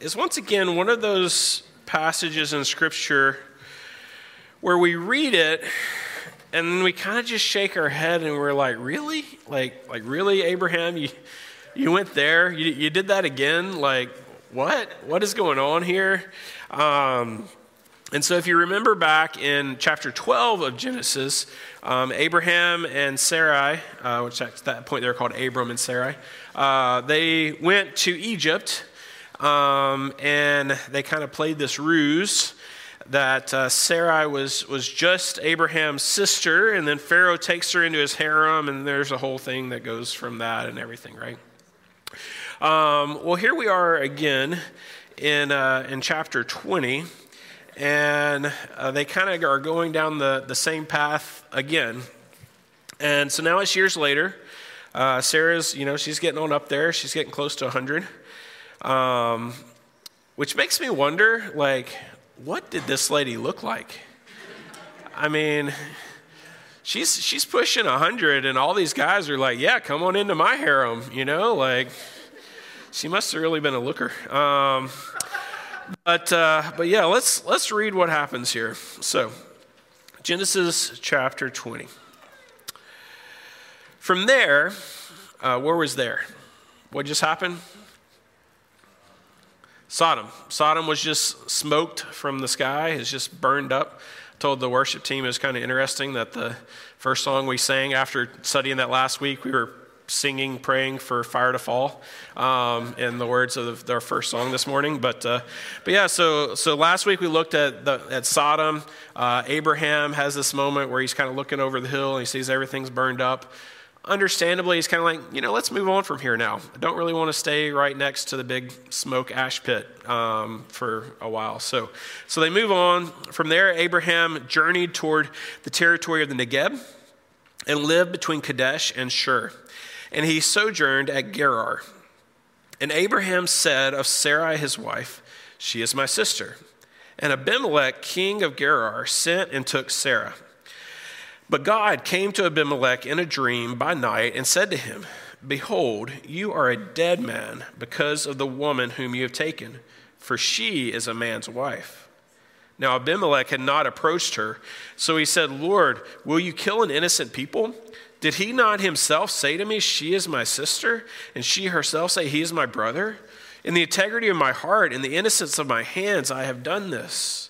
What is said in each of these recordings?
is once again one of those passages in Scripture where we read it and then we kind of just shake our head and we're like, really? Like, like really, Abraham? You, you went there? You, you did that again? Like, what? What is going on here? Um, and so, if you remember back in chapter 12 of Genesis, um, Abraham and Sarai, uh, which at that point they're called Abram and Sarai, uh, they went to Egypt um, and they kind of played this ruse that uh, Sarai was, was just Abraham's sister, and then Pharaoh takes her into his harem, and there's a whole thing that goes from that and everything, right? Um, well, here we are again in, uh, in chapter 20, and uh, they kind of are going down the, the same path again. And so now it's years later. Uh, Sarah's, you know, she's getting on up there. She's getting close to 100. Um, which makes me wonder, like, what did this lady look like? I mean, she's she's pushing hundred, and all these guys are like, "Yeah, come on into my harem," you know, like she must have really been a looker. Um, but uh, but yeah, let's let's read what happens here. So, Genesis chapter twenty. From there, uh, where was there? What just happened? Sodom. Sodom was just smoked from the sky, it's just burned up. Told the worship team it was kind of interesting that the first song we sang after studying that last week, we were singing, praying for fire to fall um, in the words of the, our first song this morning. But, uh, but yeah, so, so last week we looked at, the, at Sodom. Uh, Abraham has this moment where he's kind of looking over the hill and he sees everything's burned up understandably, he's kind of like, you know, let's move on from here now. I don't really want to stay right next to the big smoke ash pit um, for a while. So, so they move on. From there, Abraham journeyed toward the territory of the Negeb and lived between Kadesh and Shur. And he sojourned at Gerar. And Abraham said of Sarai his wife, She is my sister. And Abimelech, king of Gerar, sent and took Sarah. But God came to Abimelech in a dream by night and said to him, Behold, you are a dead man because of the woman whom you have taken, for she is a man's wife. Now Abimelech had not approached her, so he said, Lord, will you kill an innocent people? Did he not himself say to me, She is my sister, and she herself say, He is my brother? In the integrity of my heart, in the innocence of my hands, I have done this.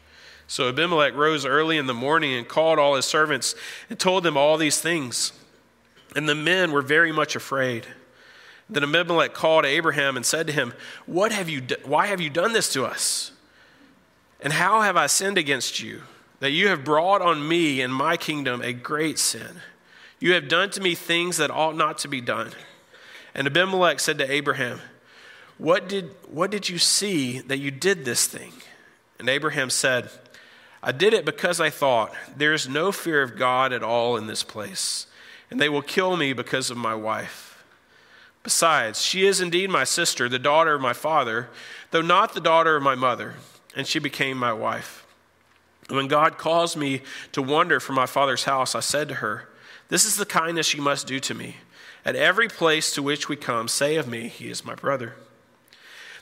So Abimelech rose early in the morning and called all his servants and told them all these things. And the men were very much afraid. Then Abimelech called Abraham and said to him, what have you do- Why have you done this to us? And how have I sinned against you, that you have brought on me and my kingdom a great sin? You have done to me things that ought not to be done. And Abimelech said to Abraham, What did, what did you see that you did this thing? And Abraham said, I did it because I thought, there is no fear of God at all in this place, and they will kill me because of my wife. Besides, she is indeed my sister, the daughter of my father, though not the daughter of my mother, and she became my wife. when God caused me to wander from my father's house, I said to her, This is the kindness you must do to me. At every place to which we come, say of me, He is my brother.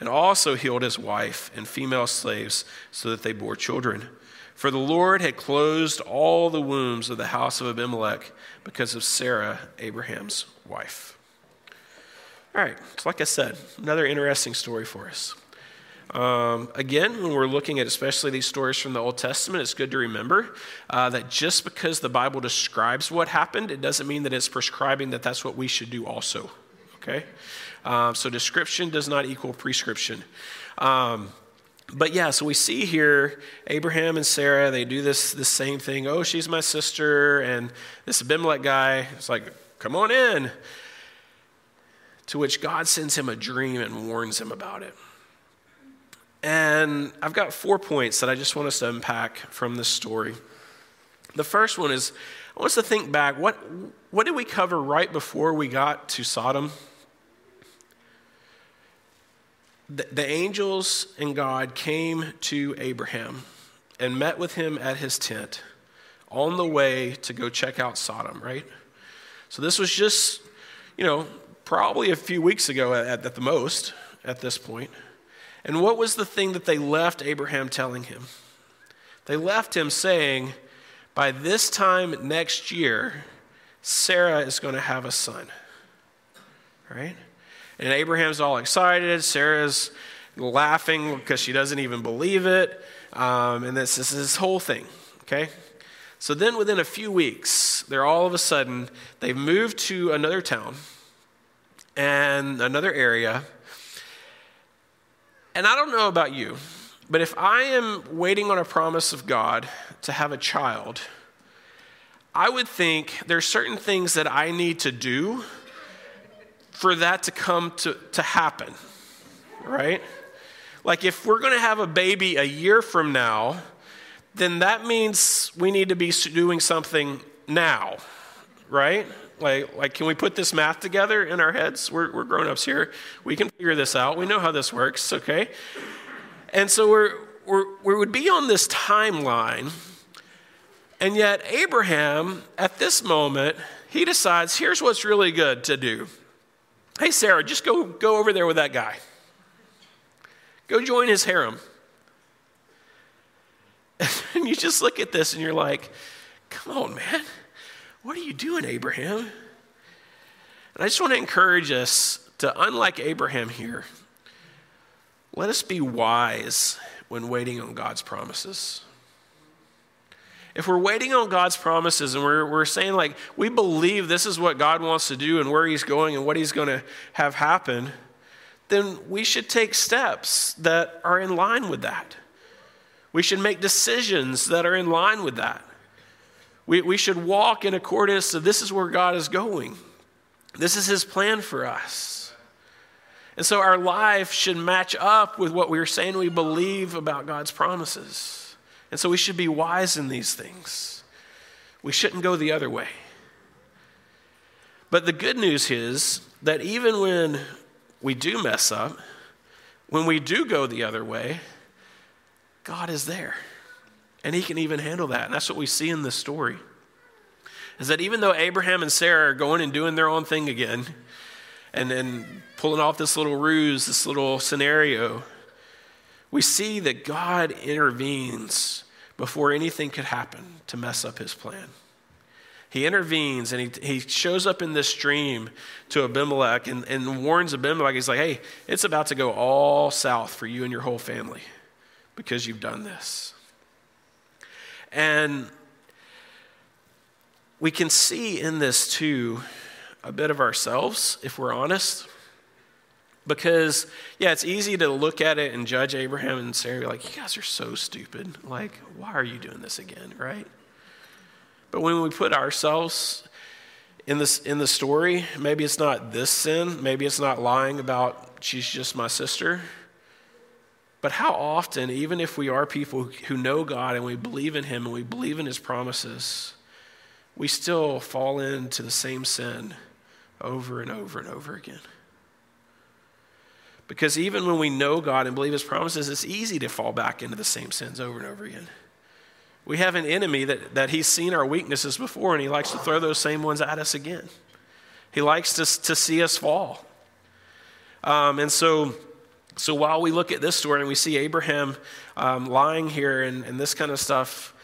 and also healed his wife and female slaves so that they bore children. For the Lord had closed all the wombs of the house of Abimelech because of Sarah, Abraham's wife. All right, so like I said, another interesting story for us. Um, again, when we're looking at especially these stories from the Old Testament, it's good to remember uh, that just because the Bible describes what happened, it doesn't mean that it's prescribing that that's what we should do also. Okay? Um, so description does not equal prescription. Um, but yeah, so we see here Abraham and Sarah, they do this, this same thing. Oh, she's my sister. And this Abimelech guy is like, come on in. To which God sends him a dream and warns him about it. And I've got four points that I just want us to unpack from this story. The first one is I want us to think back what, what did we cover right before we got to Sodom? The, the angels and God came to Abraham and met with him at his tent on the way to go check out Sodom, right? So this was just, you know, probably a few weeks ago at, at the most at this point. And what was the thing that they left Abraham telling him? They left him saying, by this time next year, Sarah is going to have a son. Right? And Abraham's all excited. Sarah's laughing because she doesn't even believe it. Um, and this is this whole thing. Okay? So then within a few weeks, they're all of a sudden, they've moved to another town and another area and I don't know about you, but if I am waiting on a promise of God to have a child, I would think there's certain things that I need to do for that to come to, to happen, right? Like if we're going to have a baby a year from now, then that means we need to be doing something now, right? Like, like, can we put this math together in our heads? We're, we're grown ups here. We can figure this out. We know how this works, okay? And so we're, we're, we would be on this timeline. And yet, Abraham, at this moment, he decides here's what's really good to do. Hey, Sarah, just go, go over there with that guy. Go join his harem. And you just look at this and you're like, come on, man. What are you doing, Abraham? And I just want to encourage us to, unlike Abraham here, let us be wise when waiting on God's promises. If we're waiting on God's promises and we're, we're saying, like, we believe this is what God wants to do and where He's going and what He's going to have happen, then we should take steps that are in line with that. We should make decisions that are in line with that. We, we should walk in accordance to this is where God is going. This is his plan for us. And so our life should match up with what we are saying we believe about God's promises. And so we should be wise in these things. We shouldn't go the other way. But the good news is that even when we do mess up, when we do go the other way, God is there. And he can even handle that. And that's what we see in this story. Is that even though Abraham and Sarah are going and doing their own thing again, and then pulling off this little ruse, this little scenario, we see that God intervenes before anything could happen to mess up his plan. He intervenes and he, he shows up in this dream to Abimelech and, and warns Abimelech. He's like, hey, it's about to go all south for you and your whole family because you've done this. And we can see in this too a bit of ourselves, if we're honest. Because, yeah, it's easy to look at it and judge Abraham and Sarah, like, you guys are so stupid. Like, why are you doing this again, right? But when we put ourselves in, this, in the story, maybe it's not this sin, maybe it's not lying about she's just my sister, but how often, even if we are people who know God and we believe in Him and we believe in His promises, we still fall into the same sin over and over and over again? Because even when we know God and believe his promises, it's easy to fall back into the same sins over and over again. We have an enemy that, that he's seen our weaknesses before and he likes to throw those same ones at us again. He likes to, to see us fall. Um, and so, so while we look at this story and we see Abraham um, lying here and, and this kind of stuff,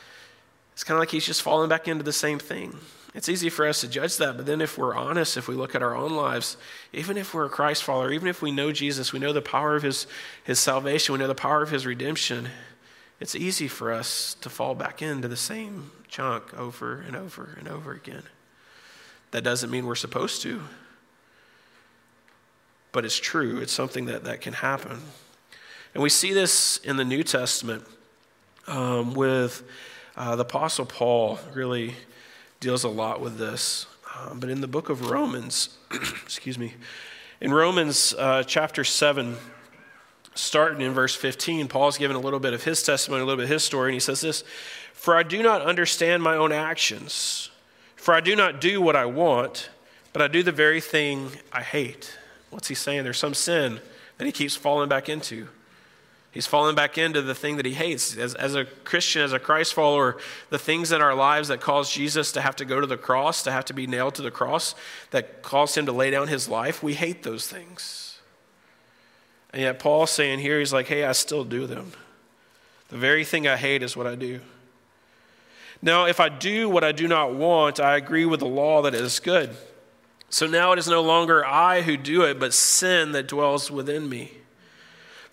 it's kind of like he's just falling back into the same thing. It's easy for us to judge that, but then if we're honest, if we look at our own lives, even if we're a Christ follower, even if we know Jesus, we know the power of his, his salvation, we know the power of his redemption, it's easy for us to fall back into the same chunk over and over and over again. That doesn't mean we're supposed to, but it's true. It's something that, that can happen. And we see this in the New Testament um, with uh, the Apostle Paul, really deals a lot with this. Um, but in the book of Romans, excuse me, in Romans uh, chapter 7, starting in verse 15, Paul's given a little bit of his testimony, a little bit of his story, and he says this For I do not understand my own actions, for I do not do what I want, but I do the very thing I hate. What's he saying? There's some sin that he keeps falling back into. He's fallen back into the thing that he hates. As, as a Christian, as a Christ follower, the things in our lives that cause Jesus to have to go to the cross, to have to be nailed to the cross, that cause him to lay down his life, we hate those things. And yet, Paul's saying here, he's like, hey, I still do them. The very thing I hate is what I do. Now, if I do what I do not want, I agree with the law that it is good. So now it is no longer I who do it, but sin that dwells within me.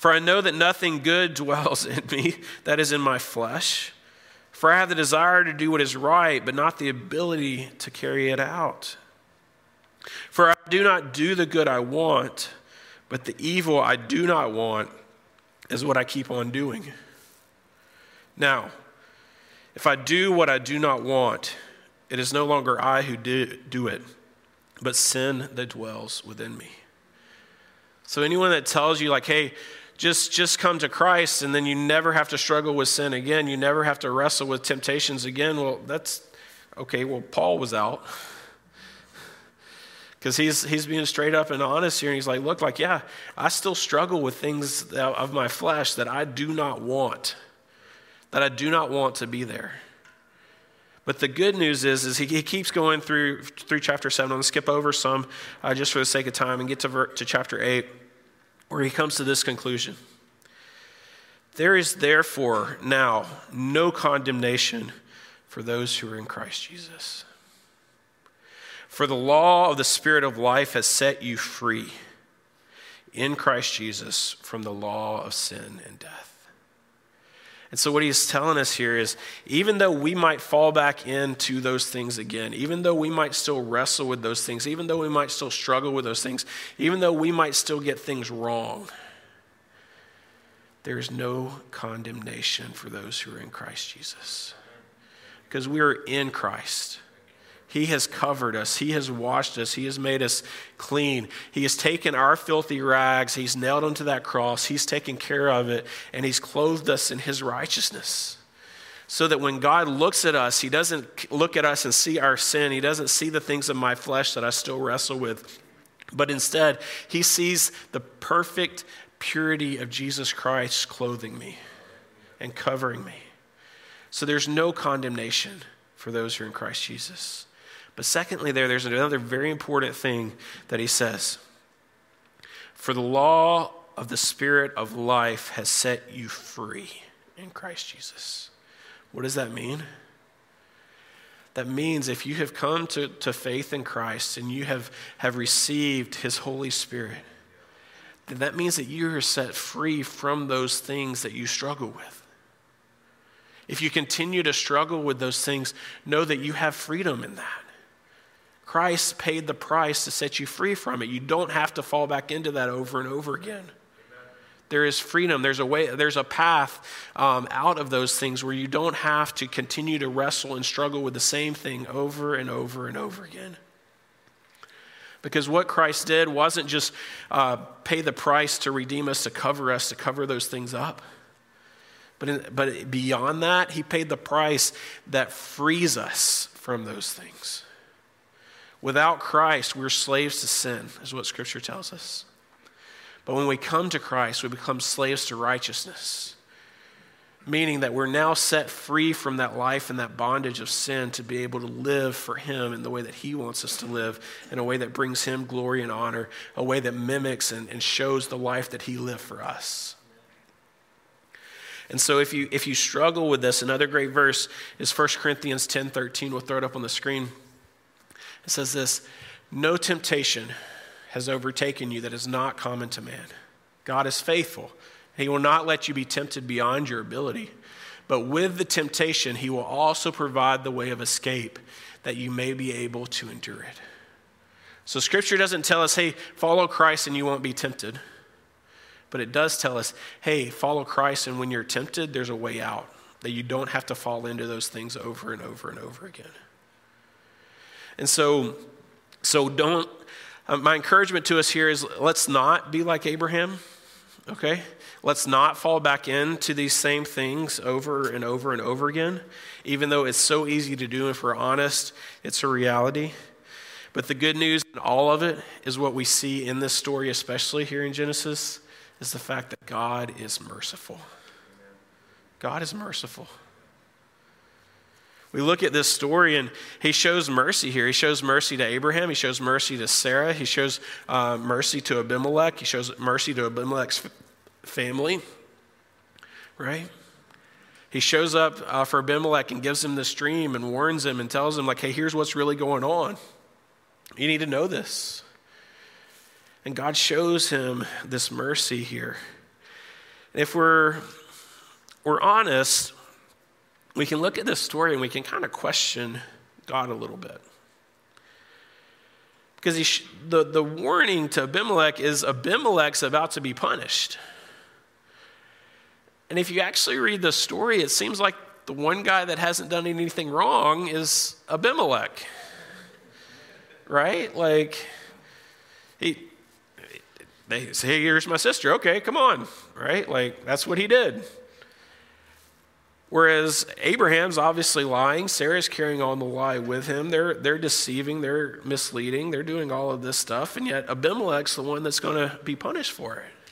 For I know that nothing good dwells in me, that is in my flesh. For I have the desire to do what is right, but not the ability to carry it out. For I do not do the good I want, but the evil I do not want is what I keep on doing. Now, if I do what I do not want, it is no longer I who do it, but sin that dwells within me. So, anyone that tells you, like, hey, just just come to Christ and then you never have to struggle with sin again. You never have to wrestle with temptations again. Well, that's okay. Well, Paul was out because he's he's being straight up and honest here. And he's like, look, like yeah, I still struggle with things of my flesh that I do not want, that I do not want to be there. But the good news is, is he, he keeps going through through chapter seven. I'm going to skip over some uh, just for the sake of time and get to, ver- to chapter eight where he comes to this conclusion There is therefore now no condemnation for those who are in Christ Jesus. For the law of the Spirit of life has set you free in Christ Jesus from the law of sin and death. And so, what he's telling us here is even though we might fall back into those things again, even though we might still wrestle with those things, even though we might still struggle with those things, even though we might still get things wrong, there is no condemnation for those who are in Christ Jesus. Because we are in Christ. He has covered us. He has washed us. He has made us clean. He has taken our filthy rags. He's nailed them to that cross. He's taken care of it. And He's clothed us in His righteousness. So that when God looks at us, He doesn't look at us and see our sin. He doesn't see the things of my flesh that I still wrestle with. But instead, He sees the perfect purity of Jesus Christ clothing me and covering me. So there's no condemnation for those who are in Christ Jesus. But secondly, there, there's another very important thing that he says. For the law of the Spirit of life has set you free in Christ Jesus. What does that mean? That means if you have come to, to faith in Christ and you have, have received his Holy Spirit, then that means that you are set free from those things that you struggle with. If you continue to struggle with those things, know that you have freedom in that. Christ paid the price to set you free from it. You don't have to fall back into that over and over again. There is freedom. There's a way. There's a path um, out of those things where you don't have to continue to wrestle and struggle with the same thing over and over and over again. Because what Christ did wasn't just uh, pay the price to redeem us, to cover us, to cover those things up. But, in, but beyond that, He paid the price that frees us from those things. Without Christ, we're slaves to sin, is what Scripture tells us. But when we come to Christ, we become slaves to righteousness, meaning that we're now set free from that life and that bondage of sin to be able to live for Him in the way that He wants us to live, in a way that brings Him glory and honor, a way that mimics and, and shows the life that He lived for us. And so if you if you struggle with this, another great verse is 1 Corinthians 10 13. We'll throw it up on the screen. It says this No temptation has overtaken you that is not common to man. God is faithful. He will not let you be tempted beyond your ability. But with the temptation, he will also provide the way of escape that you may be able to endure it. So, scripture doesn't tell us, hey, follow Christ and you won't be tempted. But it does tell us, hey, follow Christ, and when you're tempted, there's a way out, that you don't have to fall into those things over and over and over again. And so, so don't, uh, my encouragement to us here is let's not be like Abraham, okay? Let's not fall back into these same things over and over and over again, even though it's so easy to do. If we're honest, it's a reality. But the good news in all of it is what we see in this story, especially here in Genesis, is the fact that God is merciful. God is merciful. We look at this story and he shows mercy here. He shows mercy to Abraham. He shows mercy to Sarah. He shows uh, mercy to Abimelech. He shows mercy to Abimelech's family, right? He shows up uh, for Abimelech and gives him this dream and warns him and tells him, like, hey, here's what's really going on. You need to know this. And God shows him this mercy here. And if we're, we're honest, we can look at this story and we can kind of question God a little bit. Because he, the, the warning to Abimelech is Abimelech's about to be punished. And if you actually read the story, it seems like the one guy that hasn't done anything wrong is Abimelech. Right? Like, he, they say, hey, here's my sister. Okay, come on. Right? Like, that's what he did. Whereas Abraham's obviously lying, Sarah's carrying on the lie with him. They're, they're deceiving, they're misleading, they're doing all of this stuff, and yet Abimelech's the one that's going to be punished for it.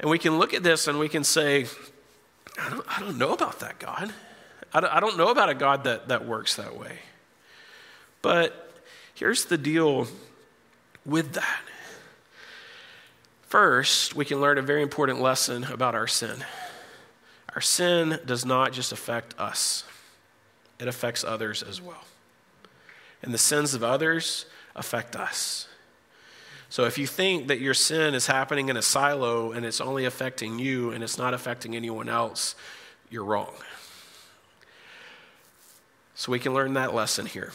And we can look at this and we can say, I don't, I don't know about that God. I don't, I don't know about a God that, that works that way. But here's the deal with that First, we can learn a very important lesson about our sin. Our sin does not just affect us, it affects others as well. And the sins of others affect us. So if you think that your sin is happening in a silo and it's only affecting you and it's not affecting anyone else, you're wrong. So we can learn that lesson here.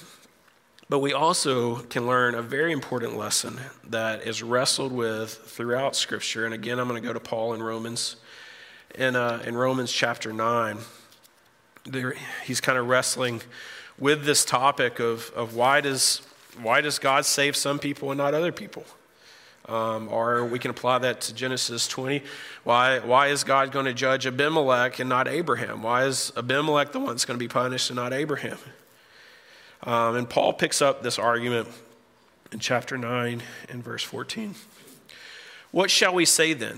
But we also can learn a very important lesson that is wrestled with throughout Scripture. And again, I'm going to go to Paul in Romans. In, uh, in Romans chapter 9, there, he's kind of wrestling with this topic of, of why, does, why does God save some people and not other people? Um, or we can apply that to Genesis 20. Why, why is God going to judge Abimelech and not Abraham? Why is Abimelech the one that's going to be punished and not Abraham? Um, and Paul picks up this argument in chapter 9 and verse 14. What shall we say then?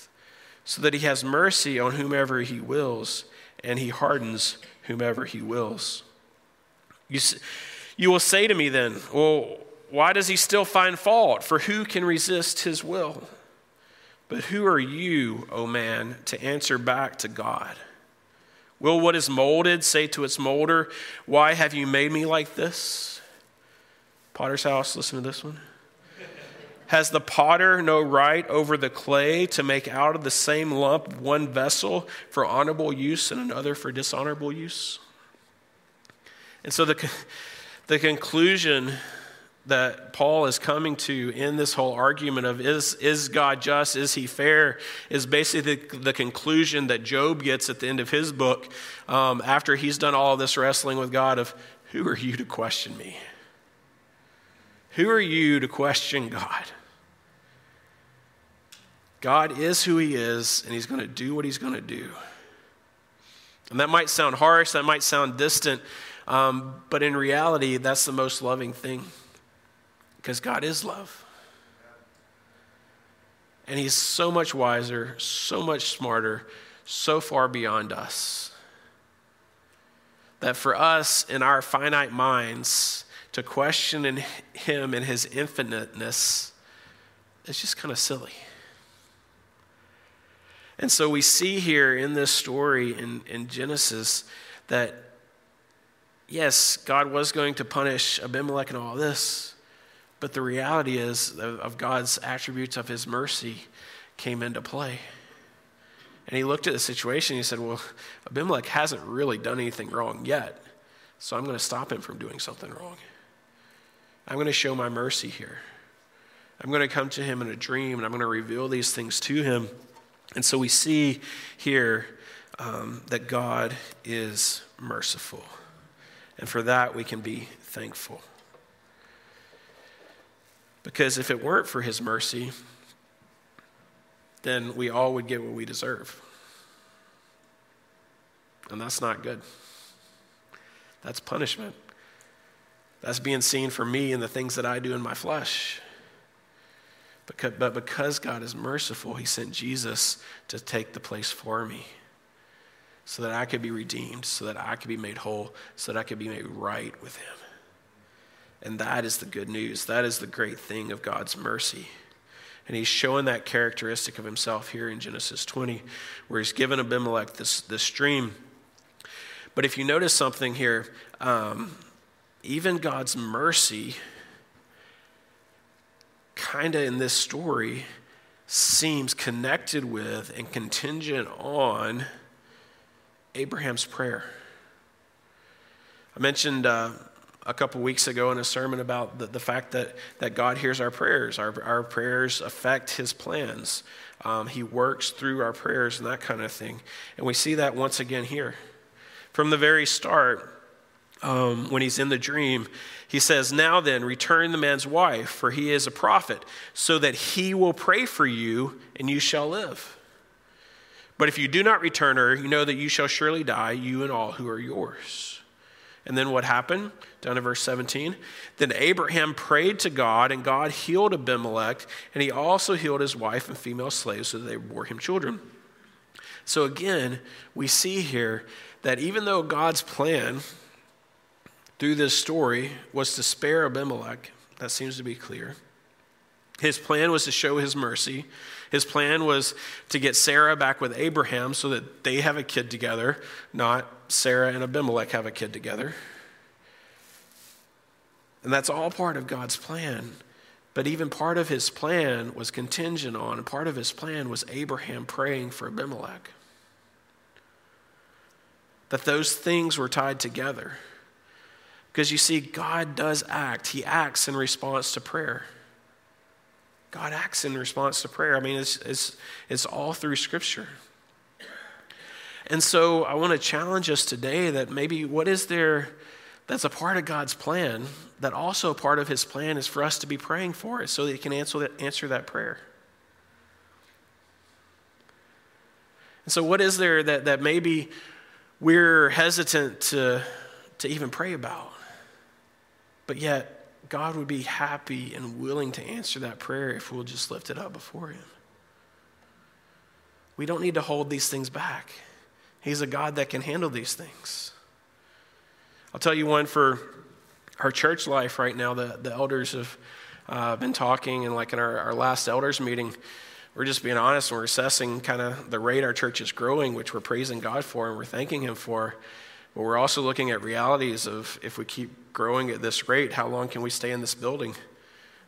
so that he has mercy on whomever he wills, and he hardens whomever he wills. You, you will say to me then, Well, why does he still find fault? For who can resist his will? But who are you, O oh man, to answer back to God? Will what is molded say to its molder, Why have you made me like this? Potter's house, listen to this one. Has the potter no right over the clay to make out of the same lump one vessel for honorable use and another for dishonorable use? And so the, the conclusion that Paul is coming to in this whole argument of is, is God just? Is he fair? Is basically the, the conclusion that Job gets at the end of his book um, after he's done all this wrestling with God of who are you to question me? Who are you to question God? God is who he is, and he's going to do what he's going to do. And that might sound harsh, that might sound distant, um, but in reality, that's the most loving thing because God is love. And He's so much wiser, so much smarter, so far beyond us. That for us, in our finite minds, to question Him and His infiniteness is just kind of silly. And so we see here in this story in, in Genesis that, yes, God was going to punish Abimelech and all this. But the reality is of God's attributes of his mercy came into play. And he looked at the situation and he said, Well, Abimelech hasn't really done anything wrong yet, so I'm going to stop him from doing something wrong. I'm going to show my mercy here. I'm going to come to him in a dream and I'm going to reveal these things to him. And so we see here um, that God is merciful. And for that, we can be thankful. Because if it weren't for his mercy, then we all would get what we deserve. And that's not good. That's punishment. That's being seen for me and the things that I do in my flesh. But because God is merciful, He sent Jesus to take the place for me so that I could be redeemed, so that I could be made whole, so that I could be made right with Him. And that is the good news. That is the great thing of God's mercy. And he's showing that characteristic of himself here in Genesis 20, where he's given Abimelech this, this stream. But if you notice something here, um, even God's mercy, kind of in this story, seems connected with and contingent on Abraham's prayer. I mentioned uh, a couple weeks ago in a sermon about the, the fact that, that God hears our prayers. Our, our prayers affect his plans. Um, he works through our prayers and that kind of thing. And we see that once again here. From the very start, um, when he's in the dream, he says, Now then, return the man's wife, for he is a prophet, so that he will pray for you and you shall live. But if you do not return her, you know that you shall surely die, you and all who are yours. And then what happened? Down in verse 17. Then Abraham prayed to God, and God healed Abimelech, and he also healed his wife and female slaves so that they bore him children. So again, we see here that even though God's plan through this story was to spare Abimelech, that seems to be clear. His plan was to show his mercy. His plan was to get Sarah back with Abraham so that they have a kid together, not Sarah and Abimelech have a kid together. And that's all part of God's plan. But even part of his plan was contingent on, and part of his plan was Abraham praying for Abimelech. That those things were tied together. Because you see, God does act, He acts in response to prayer. God acts in response to prayer. I mean, it's, it's, it's all through Scripture. And so I want to challenge us today that maybe what is there that's a part of God's plan, that also part of His plan is for us to be praying for it so that He can answer that, answer that prayer. And so, what is there that, that maybe we're hesitant to, to even pray about? But yet, God would be happy and willing to answer that prayer if we'll just lift it up before Him. We don't need to hold these things back. He's a God that can handle these things. I'll tell you one for our church life right now. The, the elders have uh, been talking, and like in our, our last elders meeting, we're just being honest and we're assessing kind of the rate our church is growing, which we're praising God for and we're thanking Him for. But we're also looking at realities of if we keep growing at this rate, how long can we stay in this building?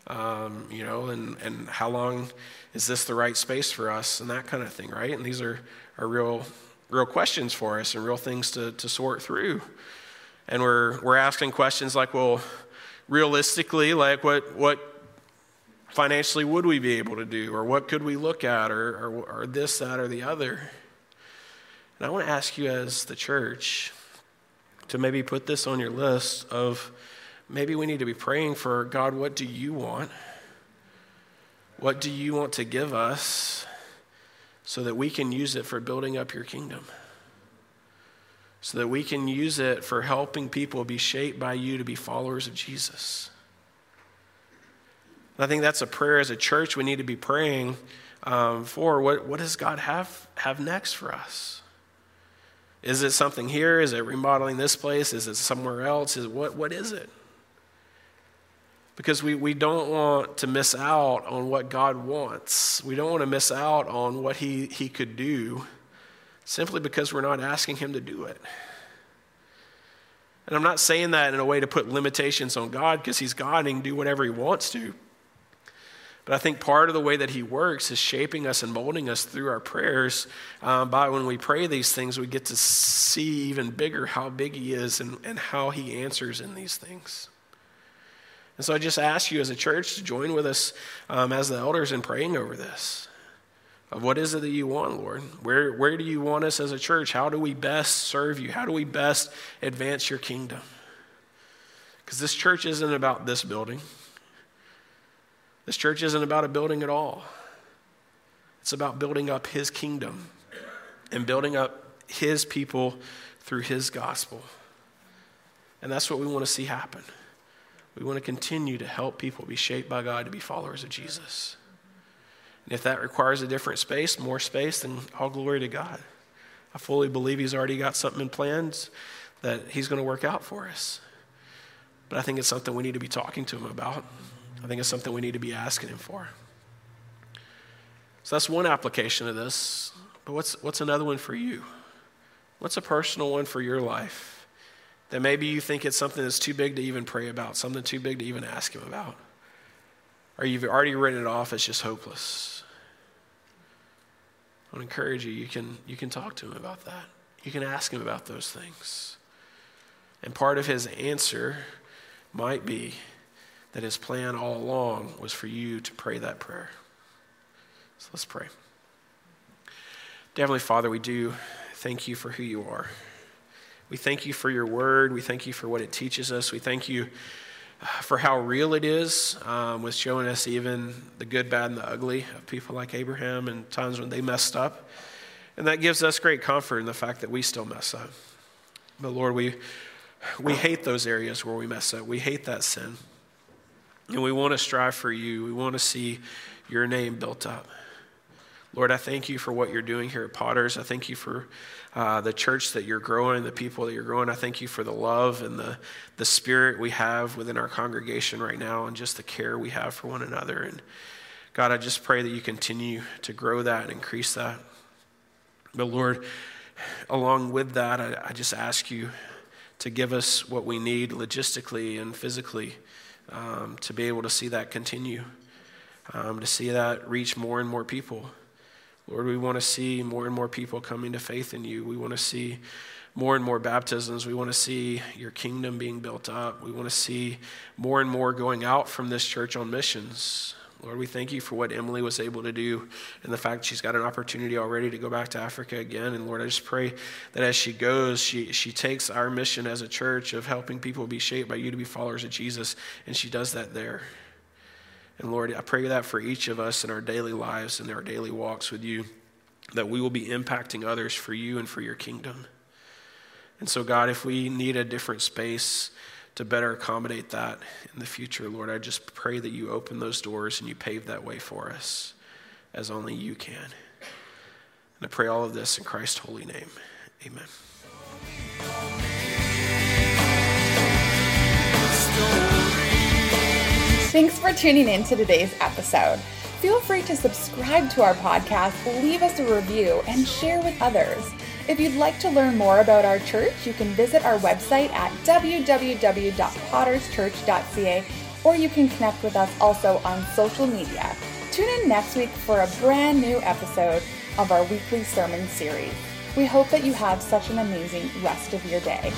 Um, you know, and, and how long is this the right space for us and that kind of thing, right? And these are, are real, real questions for us and real things to, to sort through. And we're, we're asking questions like, well, realistically, like what, what financially would we be able to do? Or what could we look at? Or, or, or this, that, or the other? And I want to ask you as the church to maybe put this on your list of maybe we need to be praying for God, what do you want? What do you want to give us so that we can use it for building up your kingdom? So that we can use it for helping people be shaped by you to be followers of Jesus. I think that's a prayer as a church we need to be praying um, for. What, what does God have, have next for us? Is it something here? Is it remodeling this place? Is it somewhere else? Is what, what is it? Because we, we don't want to miss out on what God wants. We don't want to miss out on what he, he could do simply because we're not asking Him to do it. And I'm not saying that in a way to put limitations on God because He's God and He can do whatever He wants to. But I think part of the way that He works is shaping us and molding us through our prayers. Um, by when we pray these things, we get to see even bigger how big He is and, and how He answers in these things. And so I just ask you as a church to join with us um, as the elders in praying over this. Of what is it that you want, Lord? Where, where do you want us as a church? How do we best serve you? How do we best advance your kingdom? Because this church isn't about this building. This church isn't about a building at all. It's about building up His kingdom and building up His people through His gospel. And that's what we want to see happen. We want to continue to help people be shaped by God to be followers of Jesus. And if that requires a different space, more space, then all glory to God. I fully believe He's already got something in plans that He's going to work out for us. But I think it's something we need to be talking to Him about. I think it's something we need to be asking Him for. So that's one application of this. But what's, what's another one for you? What's a personal one for your life? That maybe you think it's something that's too big to even pray about, something too big to even ask Him about. Or you've already written it off as just hopeless. I would encourage you, you can, you can talk to Him about that. You can ask Him about those things. And part of His answer might be that his plan all along was for you to pray that prayer. So let's pray. Heavenly Father, we do thank you for who you are. We thank you for your word. We thank you for what it teaches us. We thank you uh, for how real it is um, with showing us even the good, bad, and the ugly of people like Abraham and times when they messed up. And that gives us great comfort in the fact that we still mess up. But Lord, we, we hate those areas where we mess up. We hate that sin. And we want to strive for you. We want to see your name built up. Lord, I thank you for what you're doing here at Potters. I thank you for uh, the church that you're growing, the people that you're growing. I thank you for the love and the, the spirit we have within our congregation right now and just the care we have for one another. And God, I just pray that you continue to grow that and increase that. But Lord, along with that, I, I just ask you to give us what we need logistically and physically um, to be able to see that continue, um, to see that reach more and more people. Lord, we want to see more and more people coming to faith in you. We want to see more and more baptisms. We want to see your kingdom being built up. We want to see more and more going out from this church on missions. Lord, we thank you for what Emily was able to do and the fact she's got an opportunity already to go back to Africa again. And Lord, I just pray that as she goes, she, she takes our mission as a church of helping people be shaped by you to be followers of Jesus, and she does that there. And Lord, I pray that for each of us in our daily lives and our daily walks with you, that we will be impacting others for you and for your kingdom. And so, God, if we need a different space, to better accommodate that in the future, Lord, I just pray that you open those doors and you pave that way for us as only you can. And I pray all of this in Christ's holy name. Amen. Thanks for tuning in to today's episode. Feel free to subscribe to our podcast, leave us a review, and share with others. If you'd like to learn more about our church, you can visit our website at www.potterschurch.ca or you can connect with us also on social media. Tune in next week for a brand new episode of our weekly sermon series. We hope that you have such an amazing rest of your day.